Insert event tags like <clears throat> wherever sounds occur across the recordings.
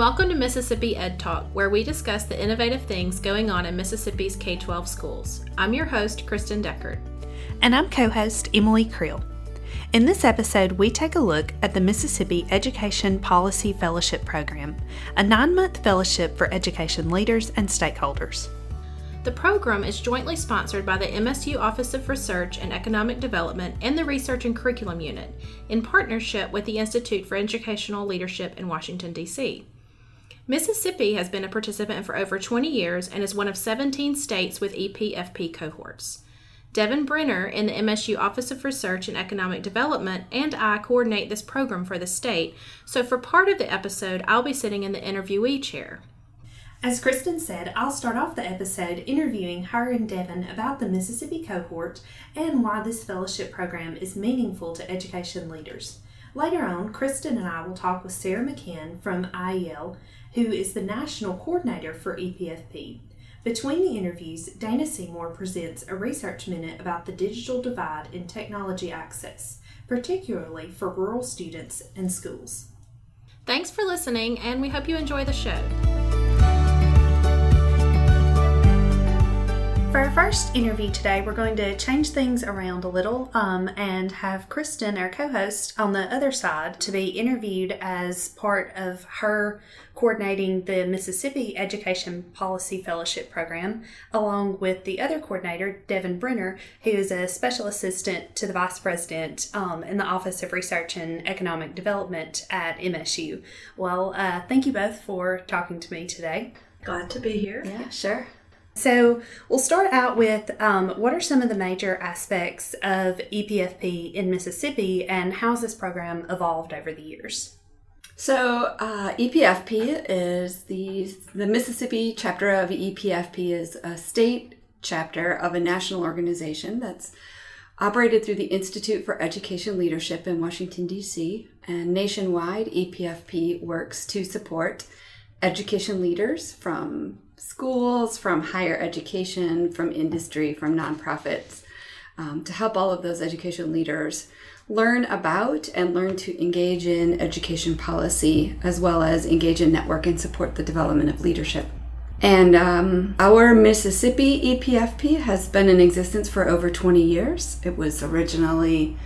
welcome to Mississippi Ed Talk, where we discuss the innovative things going on in Mississippi's K 12 schools. I'm your host, Kristen Deckard. And I'm co host Emily Creel. In this episode, we take a look at the Mississippi Education Policy Fellowship Program, a nine month fellowship for education leaders and stakeholders. The program is jointly sponsored by the MSU Office of Research and Economic Development and the Research and Curriculum Unit in partnership with the Institute for Educational Leadership in Washington, D.C. Mississippi has been a participant for over 20 years and is one of 17 states with EPFP cohorts. Devin Brenner in the MSU Office of Research and Economic Development and I coordinate this program for the state, so for part of the episode, I'll be sitting in the interviewee chair. As Kristen said, I'll start off the episode interviewing her and Devin about the Mississippi cohort and why this fellowship program is meaningful to education leaders. Later on, Kristen and I will talk with Sarah McCann from IEL, who is the national coordinator for EPFP. Between the interviews, Dana Seymour presents a research minute about the digital divide in technology access, particularly for rural students and schools. Thanks for listening, and we hope you enjoy the show. For our first interview today, we're going to change things around a little um, and have Kristen, our co host, on the other side to be interviewed as part of her coordinating the Mississippi Education Policy Fellowship Program, along with the other coordinator, Devin Brenner, who is a special assistant to the vice president um, in the Office of Research and Economic Development at MSU. Well, uh, thank you both for talking to me today. Glad to be here. Yeah, sure. So we'll start out with um, what are some of the major aspects of EPFP in Mississippi and how has this program evolved over the years? So uh, EPFP is the the Mississippi chapter of EPFP is a state chapter of a national organization that's operated through the Institute for Education Leadership in Washington D.C. and nationwide EPFP works to support education leaders from schools, from higher education, from industry, from nonprofits, um, to help all of those education leaders learn about and learn to engage in education policy, as well as engage in network and support the development of leadership. And um, our Mississippi EPFP has been in existence for over 20 years. It was originally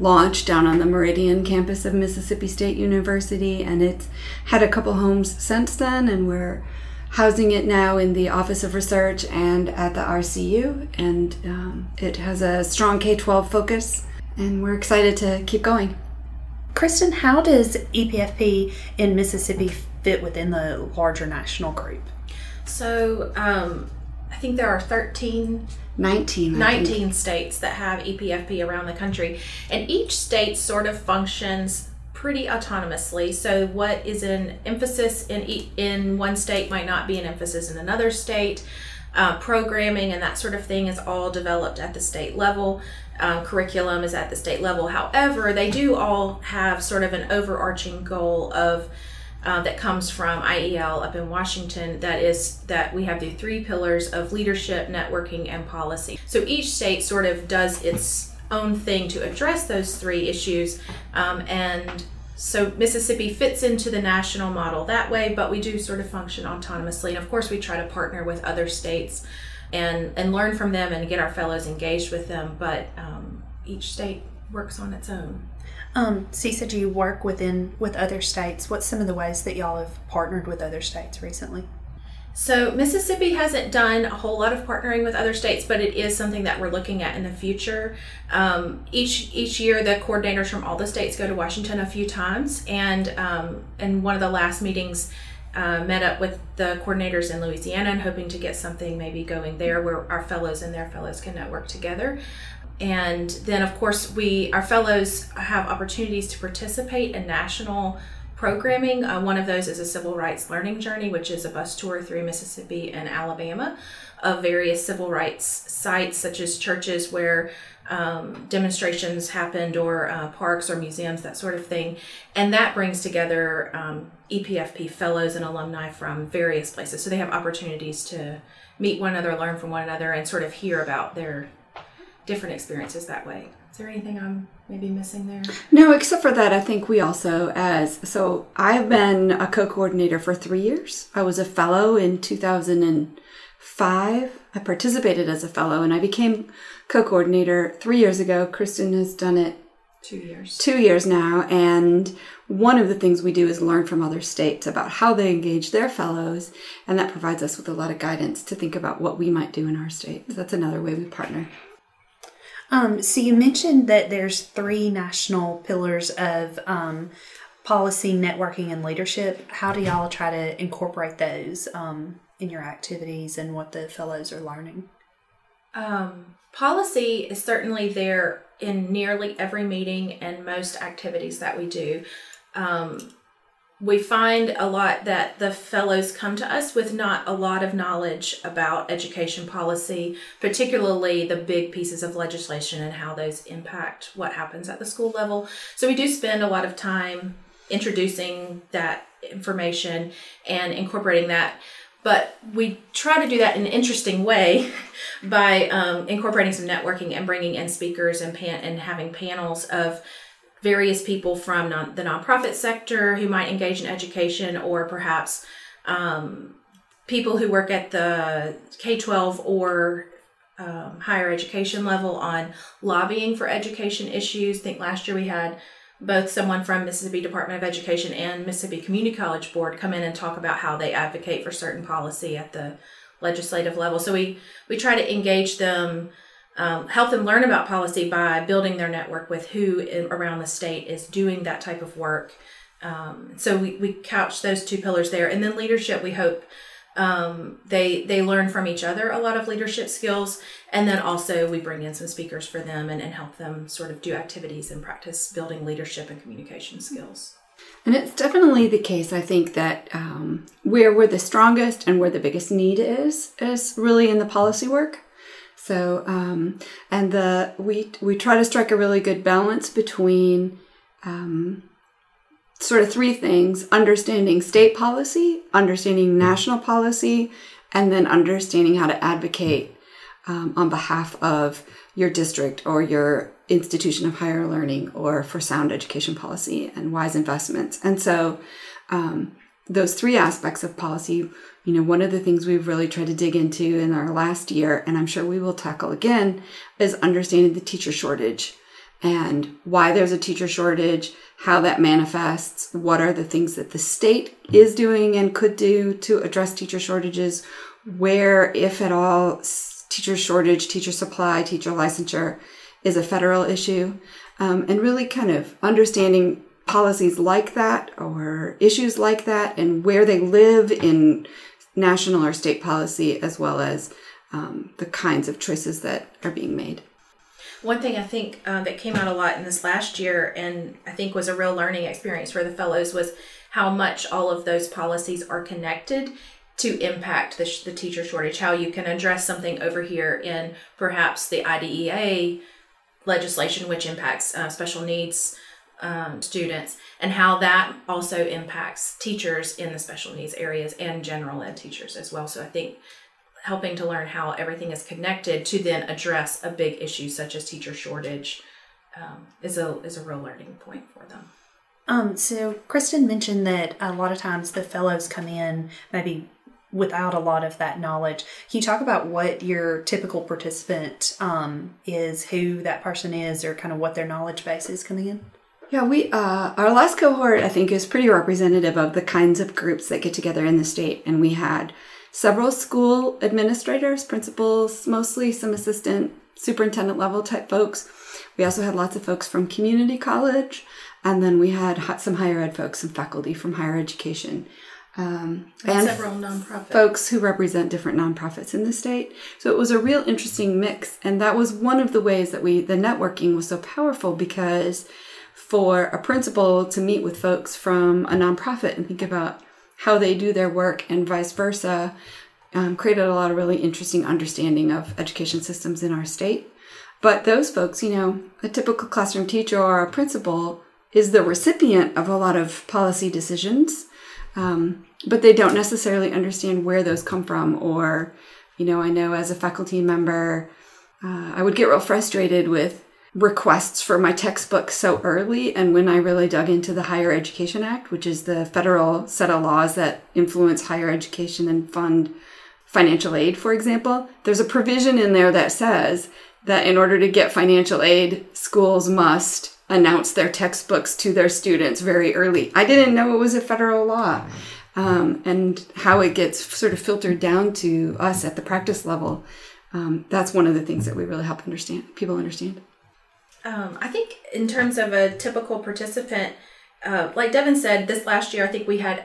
launched down on the Meridian campus of Mississippi State University, and it's had a couple homes since then, and we're housing it now in the Office of Research and at the RCU, and um, it has a strong K 12 focus, and we're excited to keep going. Kristen, how does EPFP in Mississippi fit within the larger national group? So, um, I think there are 13 19 19 states that have EPFP around the country and each state sort of functions pretty autonomously. So what is an emphasis in in one state might not be an emphasis in another state. Uh, programming and that sort of thing is all developed at the state level. Um, curriculum is at the state level. However, they do all have sort of an overarching goal of uh, that comes from IEL up in Washington. That is that we have the three pillars of leadership, networking, and policy. So each state sort of does its own thing to address those three issues. Um, and so Mississippi fits into the national model that way, but we do sort of function autonomously. And of course, we try to partner with other states and, and learn from them and get our fellows engaged with them. But um, each state works on its own. Um, you said you work within with other states. What's some of the ways that y'all have partnered with other states recently? So Mississippi hasn't done a whole lot of partnering with other states, but it is something that we're looking at in the future. Um, each each year, the coordinators from all the states go to Washington a few times, and um, in one of the last meetings, uh, met up with the coordinators in Louisiana and hoping to get something maybe going there where our fellows and their fellows can network together. And then, of course, we our fellows have opportunities to participate in national programming. Uh, one of those is a civil rights learning journey, which is a bus tour through Mississippi and Alabama of various civil rights sites, such as churches where um, demonstrations happened, or uh, parks or museums, that sort of thing. And that brings together um, EPFP fellows and alumni from various places. So they have opportunities to meet one another, learn from one another, and sort of hear about their different experiences that way. Is there anything I'm maybe missing there? No, except for that, I think we also, as so, I've been a co coordinator for three years. I was a fellow in 2005. I participated as a fellow and I became co coordinator three years ago. Kristen has done it Two years. two years now. And one of the things we do is learn from other states about how they engage their fellows. And that provides us with a lot of guidance to think about what we might do in our state. So that's another way we partner. Um, so you mentioned that there's three national pillars of um, policy, networking, and leadership. How do y'all try to incorporate those um, in your activities and what the fellows are learning? Um, policy is certainly there in nearly every meeting and most activities that we do. Um, we find a lot that the fellows come to us with not a lot of knowledge about education policy, particularly the big pieces of legislation and how those impact what happens at the school level. So we do spend a lot of time introducing that information and incorporating that. But we try to do that in an interesting way <laughs> by um, incorporating some networking and bringing in speakers and pan- and having panels of various people from non- the nonprofit sector who might engage in education or perhaps um, people who work at the K 12 or um, higher education level on lobbying for education issues. I think last year we had both someone from Mississippi Department of Education and Mississippi Community College Board come in and talk about how they advocate for certain policy at the legislative level. So we we try to engage them um, help them learn about policy by building their network with who around the state is doing that type of work. Um, so we, we couch those two pillars there, and then leadership. We hope um, they they learn from each other a lot of leadership skills, and then also we bring in some speakers for them and, and help them sort of do activities and practice building leadership and communication skills. And it's definitely the case, I think, that um, where we're the strongest and where the biggest need is, is really in the policy work. So, um, and the we we try to strike a really good balance between um, sort of three things: understanding state policy, understanding national policy, and then understanding how to advocate um, on behalf of your district or your institution of higher learning or for sound education policy and wise investments. And so, um, those three aspects of policy you know, one of the things we've really tried to dig into in our last year, and I'm sure we will tackle again, is understanding the teacher shortage and why there's a teacher shortage, how that manifests, what are the things that the state is doing and could do to address teacher shortages, where, if at all, teacher shortage, teacher supply, teacher licensure is a federal issue, um, and really kind of understanding policies like that or issues like that and where they live in national or state policy as well as um, the kinds of choices that are being made. One thing I think uh, that came out a lot in this last year, and I think was a real learning experience for the fellows, was how much all of those policies are connected to impact the, sh- the teacher shortage. How you can address something over here in perhaps the IDEA legislation, which impacts uh, special needs um, students and how that also impacts teachers in the special needs areas and general ed teachers as well. So I think helping to learn how everything is connected to then address a big issue such as teacher shortage um, is a is a real learning point for them. Um, so Kristen mentioned that a lot of times the fellows come in maybe without a lot of that knowledge. Can you talk about what your typical participant um, is, who that person is, or kind of what their knowledge base is coming in? Yeah, we uh, our last cohort I think is pretty representative of the kinds of groups that get together in the state, and we had several school administrators, principals, mostly some assistant superintendent level type folks. We also had lots of folks from community college, and then we had some higher ed folks some faculty from higher education. Um, and, and several nonprofits. Folks who represent different nonprofits in the state. So it was a real interesting mix. And that was one of the ways that we, the networking was so powerful because for a principal to meet with folks from a nonprofit and think about how they do their work and vice versa um, created a lot of really interesting understanding of education systems in our state. But those folks, you know, a typical classroom teacher or a principal is the recipient of a lot of policy decisions, um, but they don't necessarily understand where those come from. Or, you know, I know as a faculty member, uh, I would get real frustrated with requests for my textbook so early. And when I really dug into the Higher Education Act, which is the federal set of laws that influence higher education and fund financial aid, for example, there's a provision in there that says that in order to get financial aid, schools must announce their textbooks to their students very early. I didn't know it was a federal law. Um, and how it gets sort of filtered down to us at the practice level. Um, that's one of the things that we really help understand people understand. Um, I think in terms of a typical participant, uh, like Devin said, this last year I think we had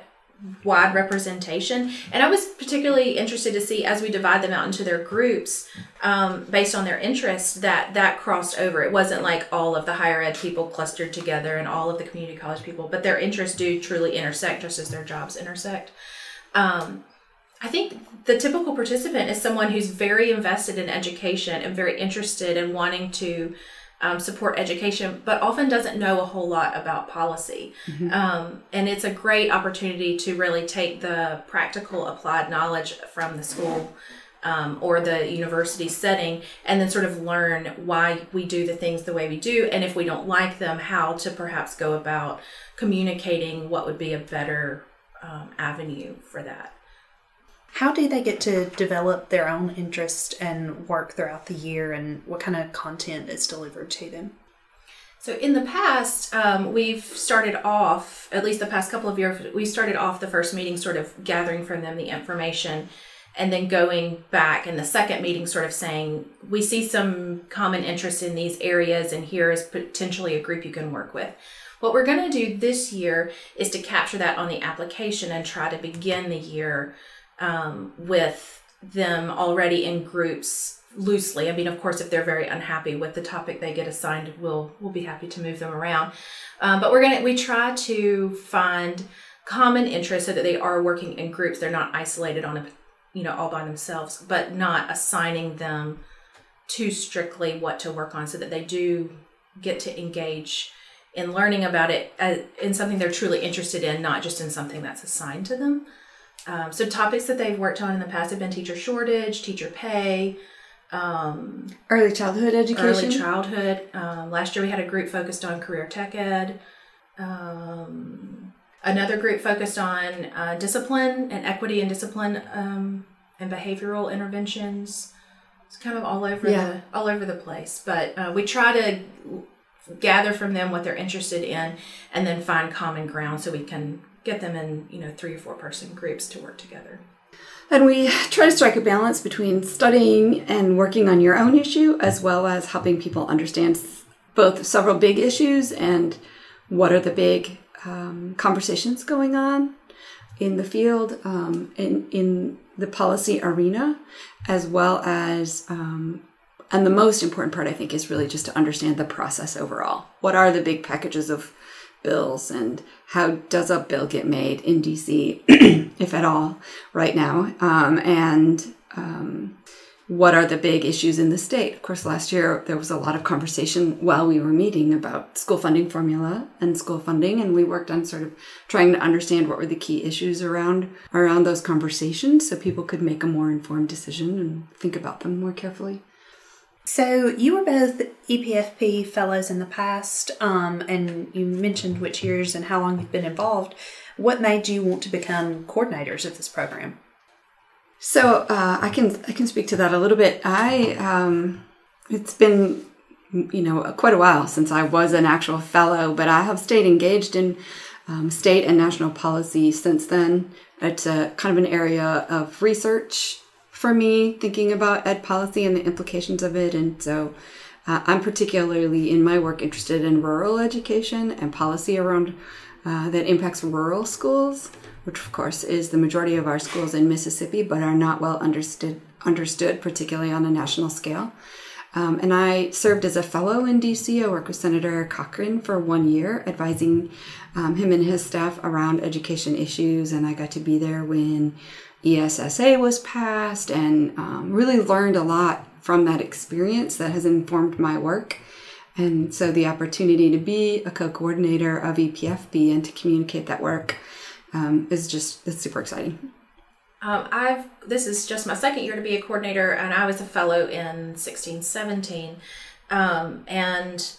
wide representation, and I was particularly interested to see as we divide them out into their groups um, based on their interests that that crossed over. It wasn't like all of the higher ed people clustered together and all of the community college people, but their interests do truly intersect, just as their jobs intersect. Um, I think the typical participant is someone who's very invested in education and very interested in wanting to um, support education, but often doesn't know a whole lot about policy. Mm-hmm. Um, and it's a great opportunity to really take the practical applied knowledge from the school um, or the university setting and then sort of learn why we do the things the way we do. And if we don't like them, how to perhaps go about communicating what would be a better um, avenue for that. How do they get to develop their own interest and work throughout the year, and what kind of content is delivered to them? So in the past, um, we've started off, at least the past couple of years, we started off the first meeting sort of gathering from them the information and then going back in the second meeting sort of saying we see some common interest in these areas and here is potentially a group you can work with what we're going to do this year is to capture that on the application and try to begin the year um, with them already in groups loosely. I mean, of course, if they're very unhappy with the topic they get assigned, we'll we'll be happy to move them around. Um, but we're gonna we try to find common interests so that they are working in groups. They're not isolated on a you know all by themselves, but not assigning them too strictly what to work on, so that they do get to engage in learning about it as, in something they're truly interested in, not just in something that's assigned to them. Um, so topics that they've worked on in the past have been teacher shortage, teacher pay, um, early childhood education. Early childhood. Um, last year we had a group focused on career tech ed. Um, another group focused on uh, discipline and equity and discipline um, and behavioral interventions. It's kind of all over yeah. the all over the place, but uh, we try to gather from them what they're interested in, and then find common ground so we can get them in, you know, three or four person groups to work together. And we try to strike a balance between studying and working on your own issue, as well as helping people understand both several big issues and what are the big um, conversations going on in the field, um, in, in the policy arena, as well as, um, and the most important part, I think, is really just to understand the process overall. What are the big packages of bills and how does a bill get made in DC, <clears throat> if at all, right now, um, and um, what are the big issues in the state. Of course, last year there was a lot of conversation while we were meeting about school funding formula and school funding, and we worked on sort of trying to understand what were the key issues around around those conversations, so people could make a more informed decision and think about them more carefully. So you were both EPFP fellows in the past, um, and you mentioned which years and how long you've been involved. What made you want to become coordinators of this program? So uh, I can I can speak to that a little bit. I um, it's been you know quite a while since I was an actual fellow, but I have stayed engaged in um, state and national policy since then. It's a kind of an area of research for me thinking about ed policy and the implications of it. And so uh, I'm particularly in my work interested in rural education and policy around uh, that impacts rural schools, which of course is the majority of our schools in Mississippi, but are not well understood, understood particularly on a national scale. Um, and I served as a fellow in DC. I worked with Senator Cochran for one year, advising um, him and his staff around education issues. And I got to be there when ESSA was passed and um, really learned a lot from that experience that has informed my work. And so the opportunity to be a co coordinator of EPFP and to communicate that work um, is just it's super exciting. Um, I've this is just my second year to be a coordinator, and I was a fellow in sixteen seventeen, um, and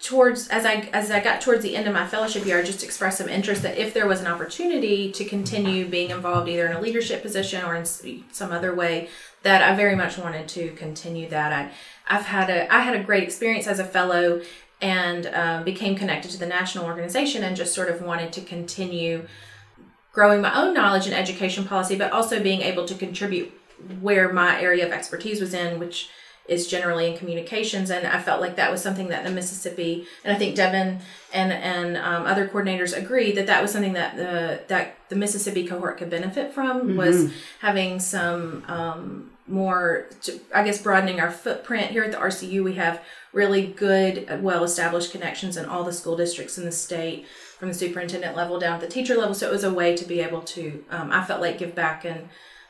towards as I as I got towards the end of my fellowship year, I just expressed some interest that if there was an opportunity to continue being involved either in a leadership position or in some other way, that I very much wanted to continue that. I I've had a I had a great experience as a fellow and uh, became connected to the national organization and just sort of wanted to continue growing my own knowledge in education policy, but also being able to contribute where my area of expertise was in, which is generally in communications. And I felt like that was something that the Mississippi, and I think Devin and and um, other coordinators agree that that was something that the that the Mississippi cohort could benefit from mm-hmm. was having some um, more, I guess, broadening our footprint here at the RCU. We have really good, well established connections in all the school districts in the state from the superintendent level down to the teacher level. So it was a way to be able to, um, I felt like, give back and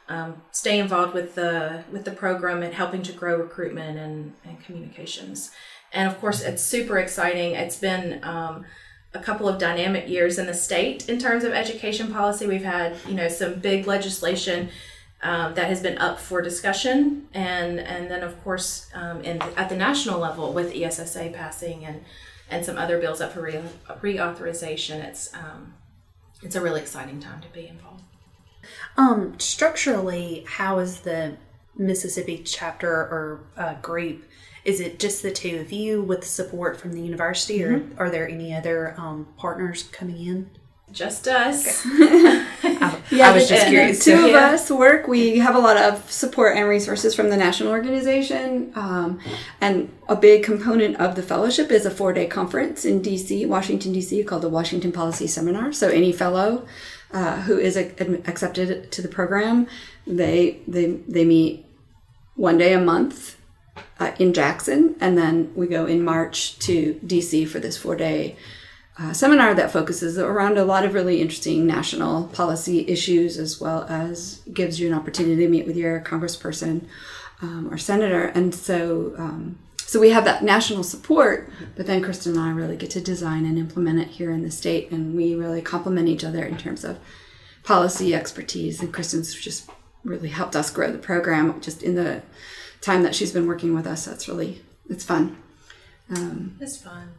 um, stay involved with the with the program and helping to grow recruitment and, and communications. And of course, it's super exciting. It's been um, a couple of dynamic years in the state in terms of education policy. We've had you know some big legislation. Um, that has been up for discussion, and and then of course um, in at the national level with ESSA passing and and some other bills up for re- reauthorization. It's um, it's a really exciting time to be involved. Um, structurally, how is the Mississippi chapter or uh, group? Is it just the two of you with support from the university, or mm-hmm. are there any other um, partners coming in? Just us. I, <laughs> yeah, I was just curious. Two of yeah. us work. We have a lot of support and resources from the national organization, um, and a big component of the fellowship is a four-day conference in DC, Washington DC, called the Washington Policy Seminar. So any fellow uh, who is accepted to the program, they they they meet one day a month uh, in Jackson, and then we go in March to DC for this four day. Uh, seminar that focuses around a lot of really interesting national policy issues, as well as gives you an opportunity to meet with your congressperson um, or senator. And so, um, so we have that national support, but then Kristen and I really get to design and implement it here in the state, and we really complement each other in terms of policy expertise. And Kristen's just really helped us grow the program just in the time that she's been working with us. That's really it's fun. Um, it's fun.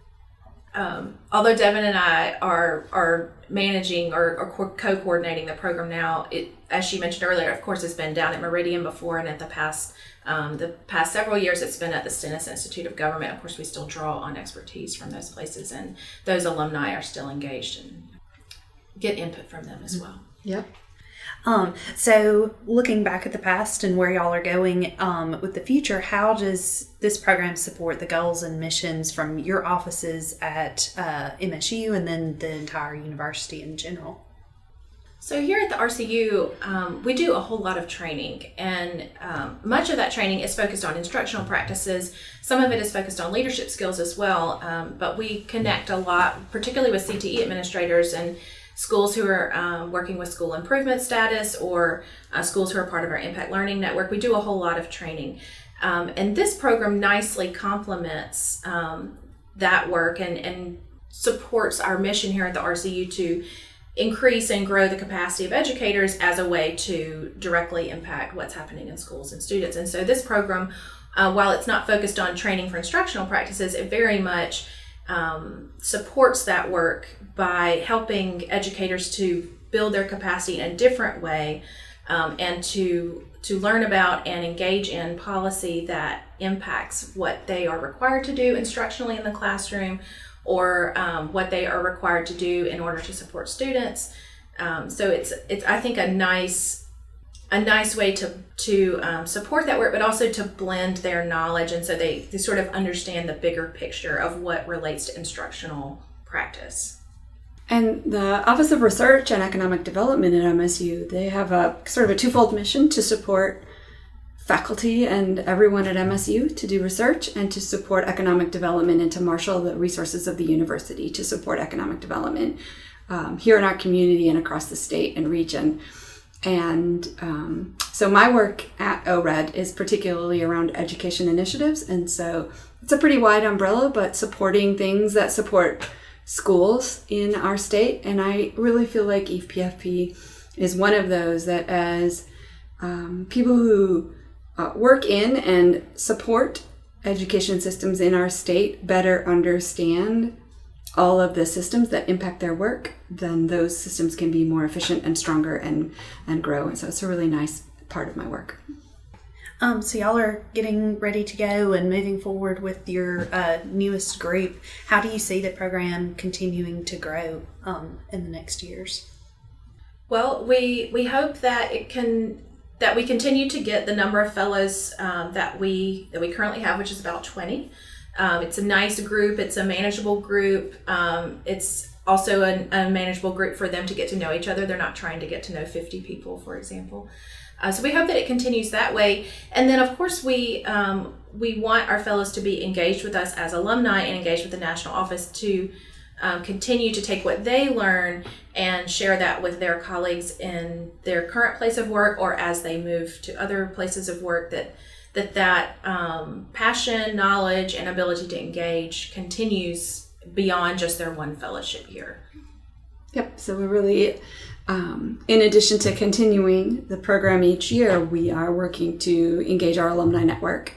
Um, although Devin and I are are managing or, or co-coordinating the program now, it as she mentioned earlier, of course, it's been down at Meridian before, and at the past um, the past several years, it's been at the Stennis Institute of Government. Of course, we still draw on expertise from those places, and those alumni are still engaged and get input from them as well. Yep. Um, so, looking back at the past and where y'all are going um, with the future, how does this program support the goals and missions from your offices at uh, MSU and then the entire university in general? So here at the RCU, um, we do a whole lot of training, and um, much of that training is focused on instructional practices. Some of it is focused on leadership skills as well, um, but we connect a lot, particularly with CTE administrators and schools who are um, working with school improvement status or uh, schools who are part of our Impact Learning Network. We do a whole lot of training. Um, and this program nicely complements um, that work and, and supports our mission here at the RCU to increase and grow the capacity of educators as a way to directly impact what's happening in schools and students. And so this program, uh, while it's not focused on training for instructional practices, it very much um, supports that work by helping educators to build their capacity in a different way um, and to to learn about and engage in policy that impacts what they are required to do instructionally in the classroom or um, what they are required to do in order to support students. Um, so it's it's I think a nice a nice way to to um, support that work, but also to blend their knowledge, and so they, they sort of understand the bigger picture of what relates to instructional practice. And the Office of Research and Economic Development at MSU, they have a sort of a twofold mission to support faculty and everyone at MSU to do research and to support economic development and to marshal the resources of the university to support economic development um, here in our community and across the state and region. And um, so my work at ORED is particularly around education initiatives. And so it's a pretty wide umbrella, but supporting things that support schools in our state. And I really feel like EPFP is one of those that as um, people who uh, work in and support education systems in our state better understand all of the systems that impact their work, then those systems can be more efficient and stronger and, and grow. And so it's a really nice part of my work. Um, so y'all are getting ready to go and moving forward with your uh, newest group. How do you see the program continuing to grow um, in the next years? Well, we we hope that it can that we continue to get the number of fellows um, that we that we currently have, which is about twenty. Um, it's a nice group. It's a manageable group. Um, it's also a, a, manageable group for them to get to know each other. They're not trying to get to know 50 people, for example. Uh, so we hope that it continues that way. And then, of course, we um, we want our fellows to be engaged with us as alumni and engaged with the national office to um, continue to take what they learn and share that with their colleagues in their current place of work or as they move to other places of work that that that um, passion, knowledge, and ability to engage continues beyond just their one fellowship year. Yep. So we're really, um, in addition to continuing the program each year, we are working to engage our alumni network,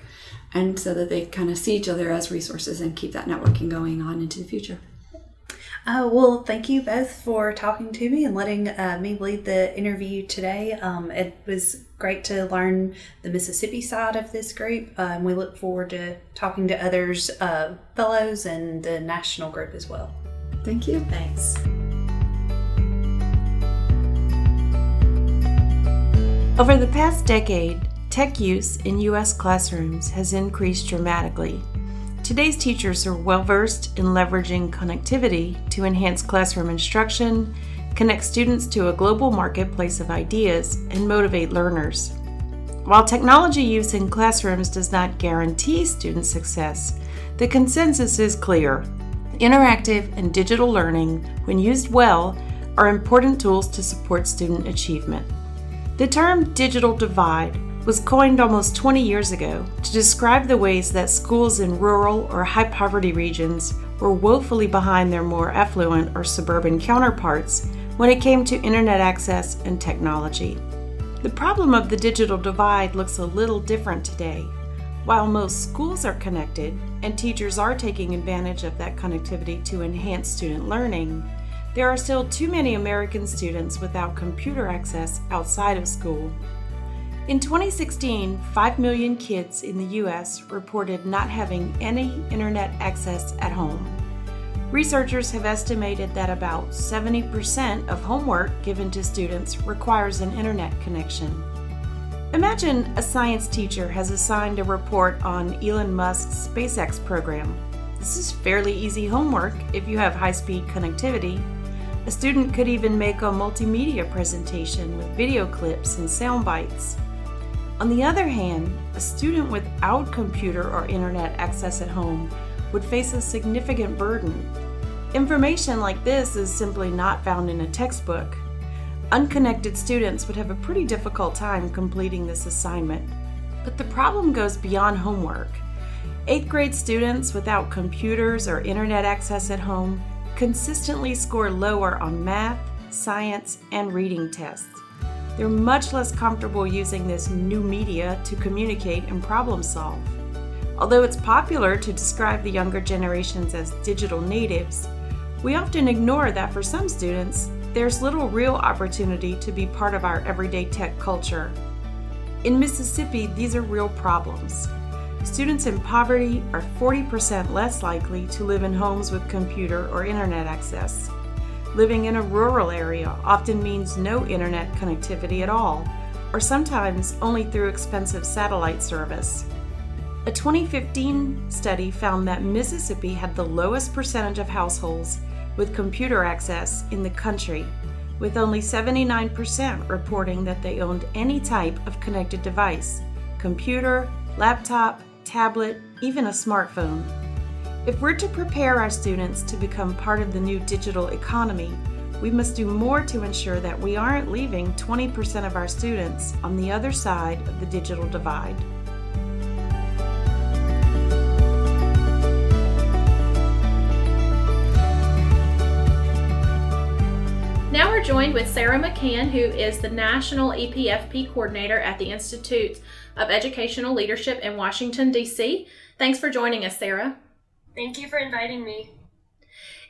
and so that they kind of see each other as resources and keep that networking going on into the future. Uh, well, thank you both for talking to me and letting uh, me lead the interview today. Um, it was great to learn the Mississippi side of this group. Uh, and we look forward to talking to others, uh, fellows, and the national group as well. Thank you. Thanks. Over the past decade, tech use in U.S. classrooms has increased dramatically. Today's teachers are well versed in leveraging connectivity to enhance classroom instruction, connect students to a global marketplace of ideas, and motivate learners. While technology use in classrooms does not guarantee student success, the consensus is clear. Interactive and digital learning, when used well, are important tools to support student achievement. The term digital divide was coined almost 20 years ago to describe the ways that schools in rural or high poverty regions were woefully behind their more affluent or suburban counterparts when it came to internet access and technology. The problem of the digital divide looks a little different today. While most schools are connected and teachers are taking advantage of that connectivity to enhance student learning, there are still too many American students without computer access outside of school in 2016, 5 million kids in the US reported not having any internet access at home. Researchers have estimated that about 70% of homework given to students requires an internet connection. Imagine a science teacher has assigned a report on Elon Musk's SpaceX program. This is fairly easy homework if you have high speed connectivity. A student could even make a multimedia presentation with video clips and sound bites. On the other hand, a student without computer or internet access at home would face a significant burden. Information like this is simply not found in a textbook. Unconnected students would have a pretty difficult time completing this assignment. But the problem goes beyond homework. Eighth grade students without computers or internet access at home consistently score lower on math, science, and reading tests. They're much less comfortable using this new media to communicate and problem solve. Although it's popular to describe the younger generations as digital natives, we often ignore that for some students, there's little real opportunity to be part of our everyday tech culture. In Mississippi, these are real problems. Students in poverty are 40% less likely to live in homes with computer or internet access. Living in a rural area often means no internet connectivity at all, or sometimes only through expensive satellite service. A 2015 study found that Mississippi had the lowest percentage of households with computer access in the country, with only 79% reporting that they owned any type of connected device computer, laptop, tablet, even a smartphone. If we're to prepare our students to become part of the new digital economy, we must do more to ensure that we aren't leaving 20% of our students on the other side of the digital divide. Now we're joined with Sarah McCann, who is the National EPFP Coordinator at the Institute of Educational Leadership in Washington, D.C. Thanks for joining us, Sarah. Thank you for inviting me.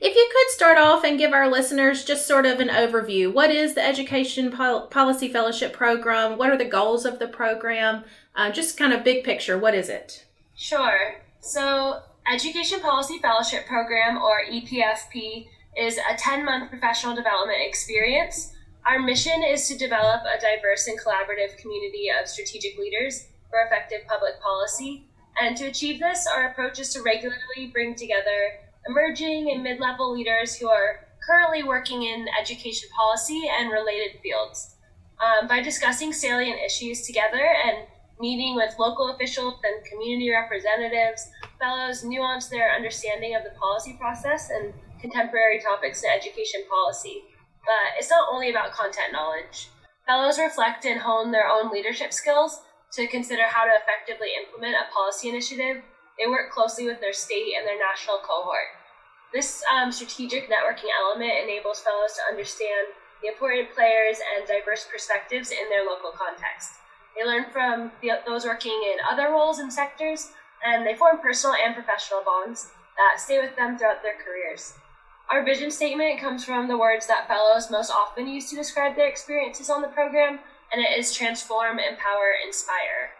If you could start off and give our listeners just sort of an overview what is the Education Pol- Policy Fellowship Program? What are the goals of the program? Uh, just kind of big picture, what is it? Sure. So, Education Policy Fellowship Program, or EPFP, is a 10 month professional development experience. Our mission is to develop a diverse and collaborative community of strategic leaders for effective public policy. And to achieve this, our approach is to regularly bring together emerging and mid level leaders who are currently working in education policy and related fields. Um, by discussing salient issues together and meeting with local officials and community representatives, fellows nuance their understanding of the policy process and contemporary topics in education policy. But it's not only about content knowledge. Fellows reflect and hone their own leadership skills to consider how to effectively implement a policy initiative. They work closely with their state and their national cohort. This um, strategic networking element enables fellows to understand the important players and diverse perspectives in their local context. They learn from the, those working in other roles and sectors, and they form personal and professional bonds that stay with them throughout their careers. Our vision statement comes from the words that fellows most often use to describe their experiences on the program, and it is transform, empower, inspire.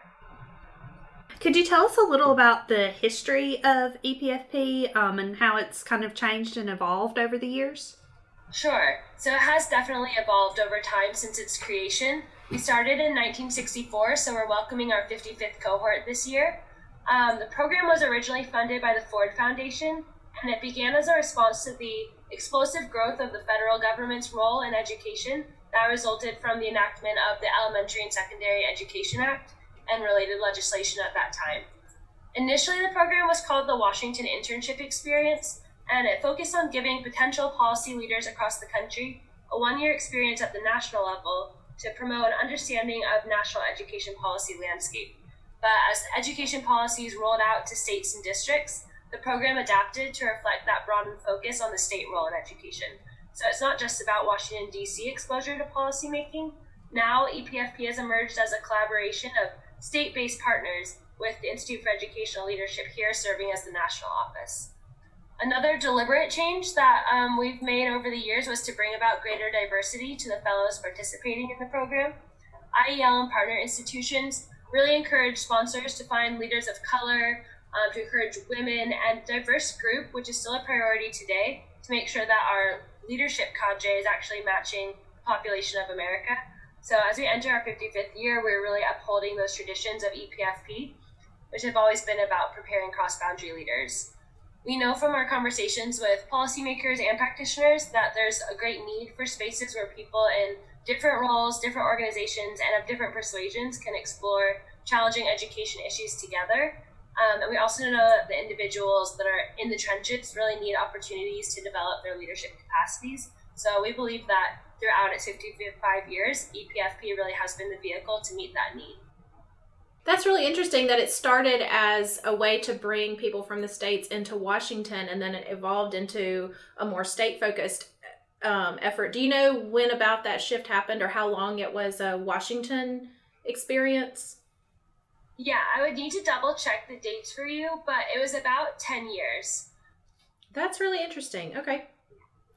Could you tell us a little about the history of EPFP um, and how it's kind of changed and evolved over the years? Sure. So it has definitely evolved over time since its creation. We started in 1964, so we're welcoming our 55th cohort this year. Um, the program was originally funded by the Ford Foundation and it began as a response to the explosive growth of the federal government's role in education that resulted from the enactment of the Elementary and Secondary Education Act and related legislation at that time. Initially, the program was called the Washington Internship Experience, and it focused on giving potential policy leaders across the country a one year experience at the national level to promote an understanding of national education policy landscape. But as education policies rolled out to states and districts, the program adapted to reflect that broadened focus on the state role in education. So it's not just about Washington, D.C. exposure to policymaking. Now, EPFP has emerged as a collaboration of state based partners with the Institute for Educational Leadership here serving as the national office. Another deliberate change that um, we've made over the years was to bring about greater diversity to the fellows participating in the program. IEL and partner institutions really encourage sponsors to find leaders of color, um, to encourage women and diverse group, which is still a priority today, to make sure that our leadership cadre is actually matching population of America. So as we enter our 55th year, we're really upholding those traditions of EPFP, which have always been about preparing cross-boundary leaders. We know from our conversations with policymakers and practitioners that there's a great need for spaces where people in different roles, different organizations, and of different persuasions can explore challenging education issues together um, and we also know that the individuals that are in the trenches really need opportunities to develop their leadership capacities. So we believe that throughout its 55 years, EPFP really has been the vehicle to meet that need. That's really interesting that it started as a way to bring people from the states into Washington and then it evolved into a more state focused um, effort. Do you know when about that shift happened or how long it was a Washington experience? Yeah, I would need to double check the dates for you, but it was about 10 years. That's really interesting. Okay.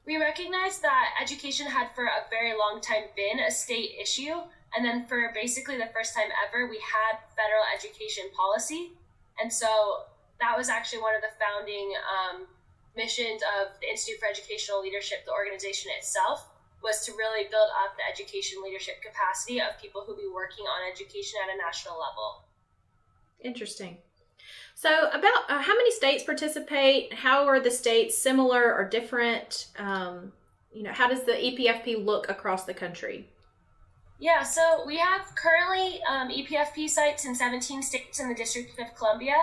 We recognized that education had for a very long time been a state issue, and then for basically the first time ever, we had federal education policy. And so that was actually one of the founding um, missions of the Institute for Educational Leadership, the organization itself, was to really build up the education leadership capacity of people who would be working on education at a national level. Interesting. So, about uh, how many states participate? How are the states similar or different? Um, you know, how does the EPFP look across the country? Yeah, so we have currently um, EPFP sites in 17 states in the District of Columbia.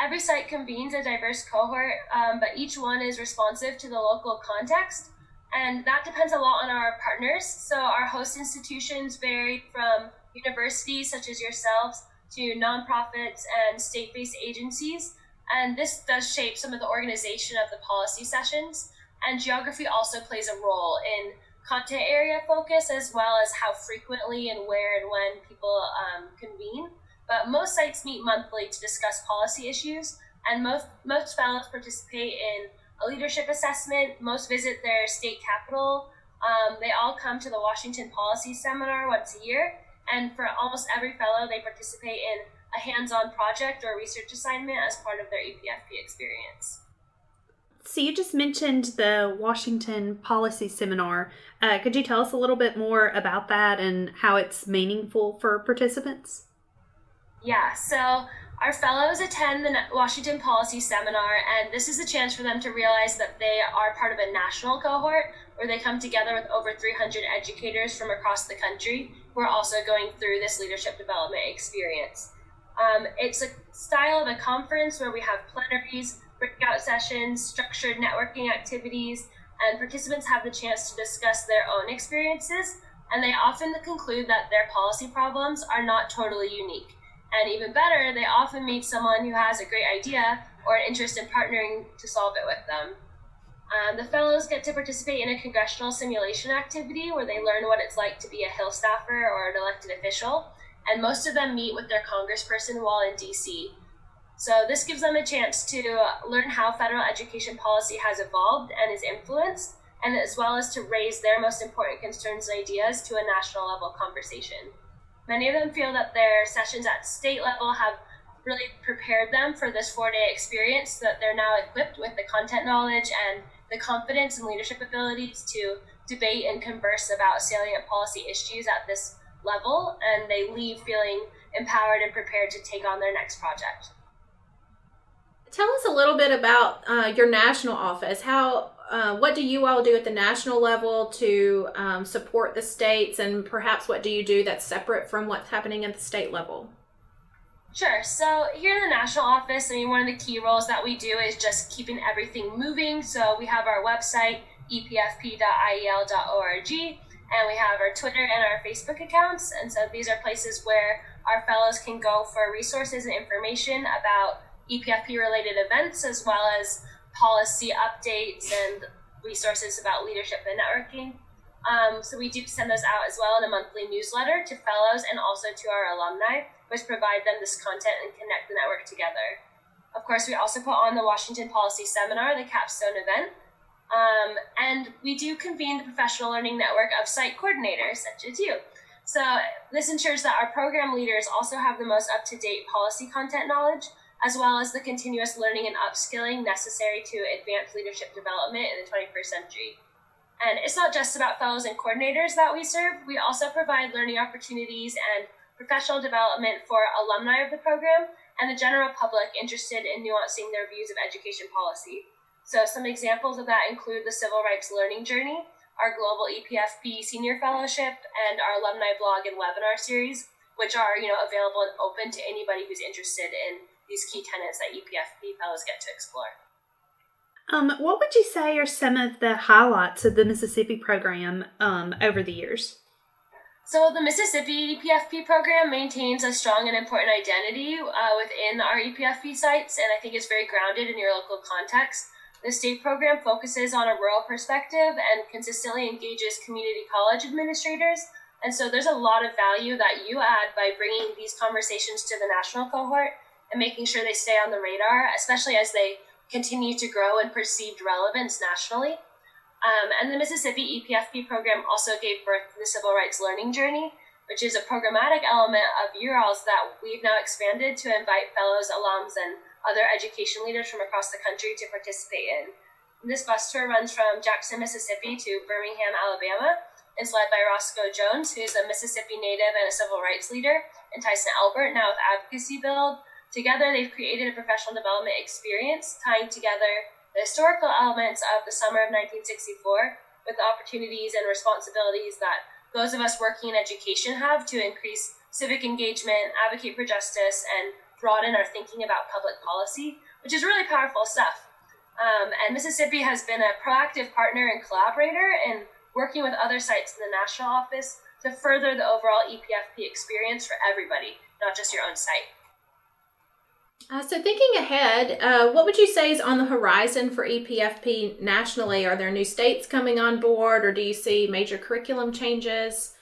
Every site convenes a diverse cohort, um, but each one is responsive to the local context. And that depends a lot on our partners. So, our host institutions vary from universities such as yourselves to nonprofits and state based agencies. And this does shape some of the organization of the policy sessions. And geography also plays a role in content area focus as well as how frequently and where and when people um, convene. But most sites meet monthly to discuss policy issues, and most, most fellows participate in a leadership assessment. Most visit their state capital. Um, they all come to the Washington Policy Seminar once a year, and for almost every fellow, they participate in a hands on project or research assignment as part of their EPFP experience. So, you just mentioned the Washington Policy Seminar. Uh, could you tell us a little bit more about that and how it's meaningful for participants? Yeah, so our fellows attend the Washington Policy Seminar, and this is a chance for them to realize that they are part of a national cohort where they come together with over 300 educators from across the country who are also going through this leadership development experience. Um, it's a style of a conference where we have plenaries, breakout sessions, structured networking activities, and participants have the chance to discuss their own experiences. And they often conclude that their policy problems are not totally unique. And even better, they often meet someone who has a great idea or an interest in partnering to solve it with them. Um, the fellows get to participate in a congressional simulation activity where they learn what it's like to be a Hill staffer or an elected official and most of them meet with their congressperson while in DC. So this gives them a chance to learn how federal education policy has evolved and is influenced, and as well as to raise their most important concerns and ideas to a national level conversation. Many of them feel that their sessions at state level have really prepared them for this four day experience, so that they're now equipped with the content knowledge and the confidence and leadership abilities to debate and converse about salient policy issues at this level and they leave feeling empowered and prepared to take on their next project. Tell us a little bit about uh, your national office. How, uh, what do you all do at the national level to um, support the states, and perhaps what do you do that's separate from what's happening at the state level? Sure. So here in the national office, I mean, one of the key roles that we do is just keeping everything moving. So we have our website, epfp.iel.org and we have our Twitter and our Facebook accounts. And so these are places where our fellows can go for resources and information about EPFP related events, as well as policy updates and resources about leadership and networking. Um, so we do send those out as well in a monthly newsletter to fellows and also to our alumni, which provide them this content and connect the network together. Of course, we also put on the Washington Policy Seminar, the capstone event, um, and we do convene the professional learning network of site coordinators, such as you. So this ensures that our program leaders also have the most up-to-date policy content knowledge, as well as the continuous learning and upskilling necessary to advance leadership development in the 21st century. And it's not just about fellows and coordinators that we serve, we also provide learning opportunities and professional development for alumni of the program and the general public interested in nuancing their views of education policy. So some examples of that include the Civil Rights Learning Journey, our Global EPFP Senior Fellowship, and our alumni blog and webinar series, which are you know available and open to anybody who's interested in these key tenets that EPFP fellows get to explore. Um, what would you say are some of the highlights of the Mississippi program um, over the years? So, the Mississippi EPFP program maintains a strong and important identity uh, within our EPFP sites, and I think it's very grounded in your local context. The state program focuses on a rural perspective and consistently engages community college administrators. And so there's a lot of value that you add by bringing these conversations to the national cohort and making sure they stay on the radar, especially as they continue to grow in perceived relevance nationally. Um, and the Mississippi EPFP program also gave birth to the Civil Rights Learning Journey, which is a programmatic element of URALS that we've now expanded to invite fellows, alums, and other education leaders from across the country to participate in. This bus tour runs from Jackson, Mississippi to Birmingham, Alabama. It's led by Roscoe Jones, who is a Mississippi native and a civil rights leader, and Tyson Albert, now with Advocacy Build. Together, they've created a professional development experience tying together the historical elements of the summer of 1964 with the opportunities and responsibilities that those of us working in education have to increase civic engagement, advocate for justice, and broaden our thinking about public policy, which is really powerful stuff. Um, and Mississippi has been a proactive partner and collaborator in working with other sites in the national office to further the overall EPFP experience for everybody, not just your own site. Uh, so, thinking ahead, uh, what would you say is on the horizon for EPFP nationally? Are there new states coming on board, or do you see major curriculum changes,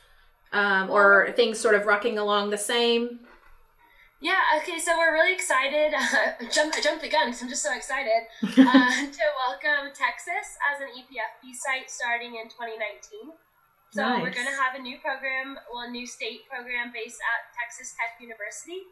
um, or things sort of rocking along the same? Yeah, okay, so we're really excited. <laughs> Uh, jump, I jumped the gun because I'm just so excited <laughs> uh, <laughs> to welcome Texas as an EPFP site starting in 2019. So nice. we're going to have a new program, well, a new state program based at Texas Tech University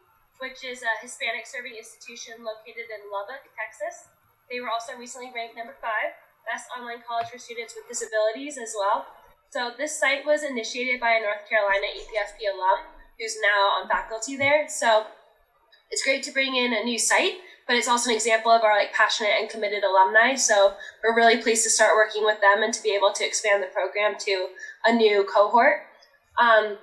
which is a Hispanic serving institution located in Lubbock, Texas. They were also recently ranked number five, best online college for students with disabilities as well. So this site was initiated by a North Carolina EPFP alum who's now on faculty there. So it's great to bring in a new site, but it's also an example of our like passionate and committed alumni. So we're really pleased to start working with them and to be able to expand the program to a new cohort. Um,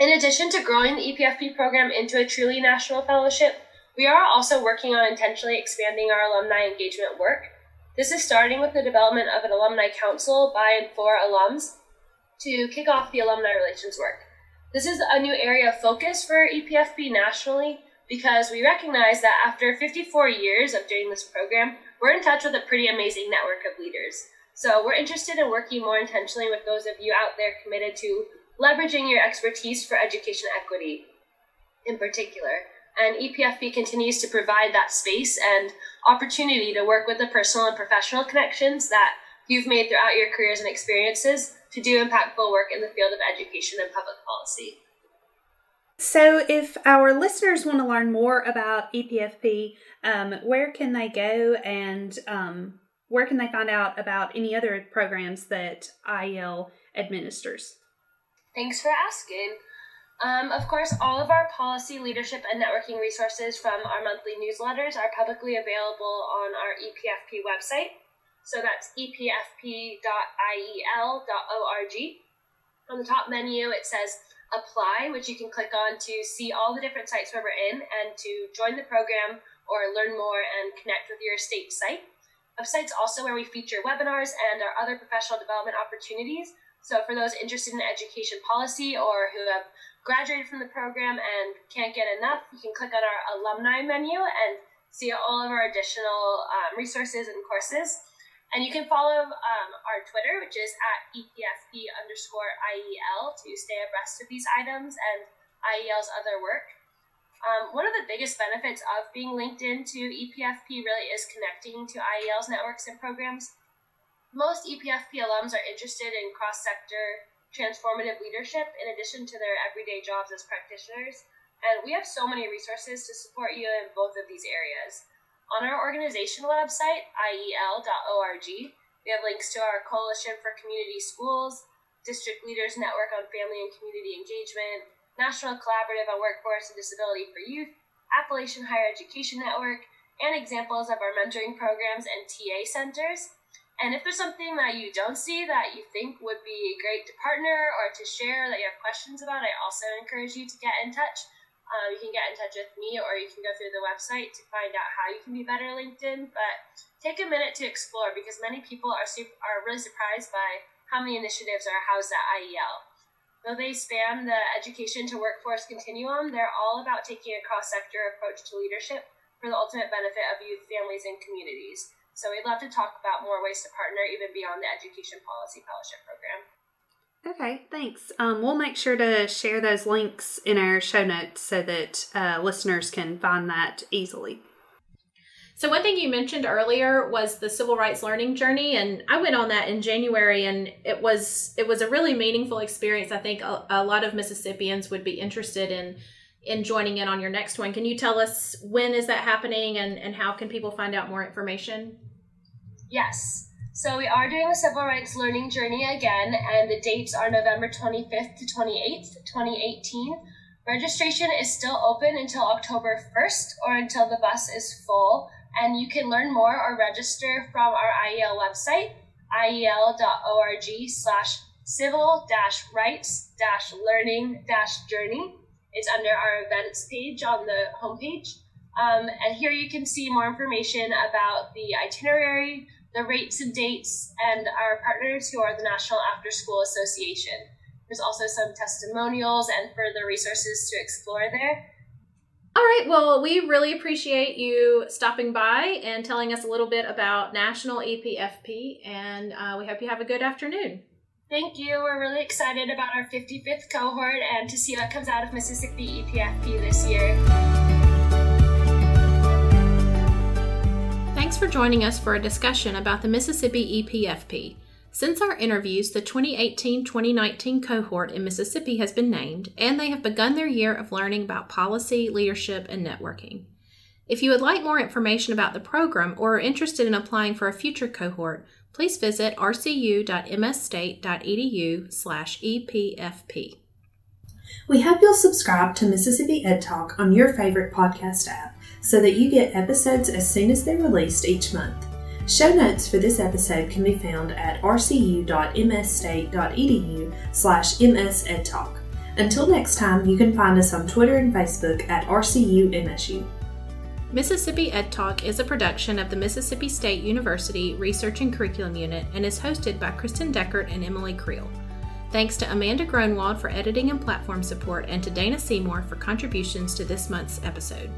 in addition to growing the EPFP program into a truly national fellowship, we are also working on intentionally expanding our alumni engagement work. This is starting with the development of an alumni council by and for alums to kick off the alumni relations work. This is a new area of focus for EPFP nationally because we recognize that after 54 years of doing this program, we're in touch with a pretty amazing network of leaders. So we're interested in working more intentionally with those of you out there committed to leveraging your expertise for education equity in particular. And EPFP continues to provide that space and opportunity to work with the personal and professional connections that you've made throughout your careers and experiences to do impactful work in the field of education and public policy. So, if our listeners want to learn more about EPFP, um, where can they go and um, where can they find out about any other programs that IEL administers? Thanks for asking. Um, of course, all of our policy, leadership, and networking resources from our monthly newsletters are publicly available on our EPFP website. So that's epfp.iel.org. On the top menu, it says apply, which you can click on to see all the different sites where we're in and to join the program or learn more and connect with your state site. Website's also where we feature webinars and our other professional development opportunities so for those interested in education policy or who have graduated from the program and can't get enough, you can click on our alumni menu and see all of our additional um, resources and courses. And you can follow um, our Twitter, which is at EPFP underscore IEL to stay abreast of these items and IEL's other work. Um, one of the biggest benefits of being linked into EPFP really is connecting to IEL's networks and programs. Most EPFP alums are interested in cross sector transformative leadership in addition to their everyday jobs as practitioners, and we have so many resources to support you in both of these areas. On our organization website, iel.org, we have links to our Coalition for Community Schools, District Leaders Network on Family and Community Engagement, National Collaborative on Workforce and Disability for Youth, Appalachian Higher Education Network, and examples of our mentoring programs and TA centers. And if there's something that you don't see that you think would be great to partner or to share that you have questions about, I also encourage you to get in touch. Uh, you can get in touch with me or you can go through the website to find out how you can be better LinkedIn. But take a minute to explore because many people are, super, are really surprised by how many initiatives are housed at IEL. Though they span the education to workforce continuum, they're all about taking a cross sector approach to leadership for the ultimate benefit of youth, families, and communities. So we'd love to talk about more ways to partner even beyond the Education Policy Fellowship Program. Okay, thanks. Um, we'll make sure to share those links in our show notes so that uh, listeners can find that easily. So one thing you mentioned earlier was the civil rights learning journey, and I went on that in January, and it was it was a really meaningful experience. I think a, a lot of Mississippians would be interested in in joining in on your next one. Can you tell us when is that happening, and and how can people find out more information? Yes. So we are doing the Civil Rights Learning Journey again, and the dates are November 25th to 28th, 2018. Registration is still open until October 1st or until the bus is full, and you can learn more or register from our IEL website, iel.org slash civil rights learning journey. It's under our events page on the homepage. Um, and here you can see more information about the itinerary, the rates and dates, and our partners who are the National After School Association. There's also some testimonials and further resources to explore there. All right, well, we really appreciate you stopping by and telling us a little bit about National EPFP, and uh, we hope you have a good afternoon. Thank you. We're really excited about our 55th cohort and to see what comes out of Mississippi EPFP this year. For joining us for a discussion about the Mississippi EPFP. Since our interviews, the 2018 2019 cohort in Mississippi has been named, and they have begun their year of learning about policy, leadership, and networking. If you would like more information about the program or are interested in applying for a future cohort, please visit rcu.msstate.edu/epfp. We hope you'll subscribe to Mississippi Ed Talk on your favorite podcast app so that you get episodes as soon as they're released each month. Show notes for this episode can be found at rcu.msstate.edu slash msedtalk. Until next time, you can find us on Twitter and Facebook at RCUMSU. Mississippi Ed Talk is a production of the Mississippi State University Research and Curriculum Unit and is hosted by Kristen Deckert and Emily Creel. Thanks to Amanda Gronwald for editing and platform support and to Dana Seymour for contributions to this month's episode.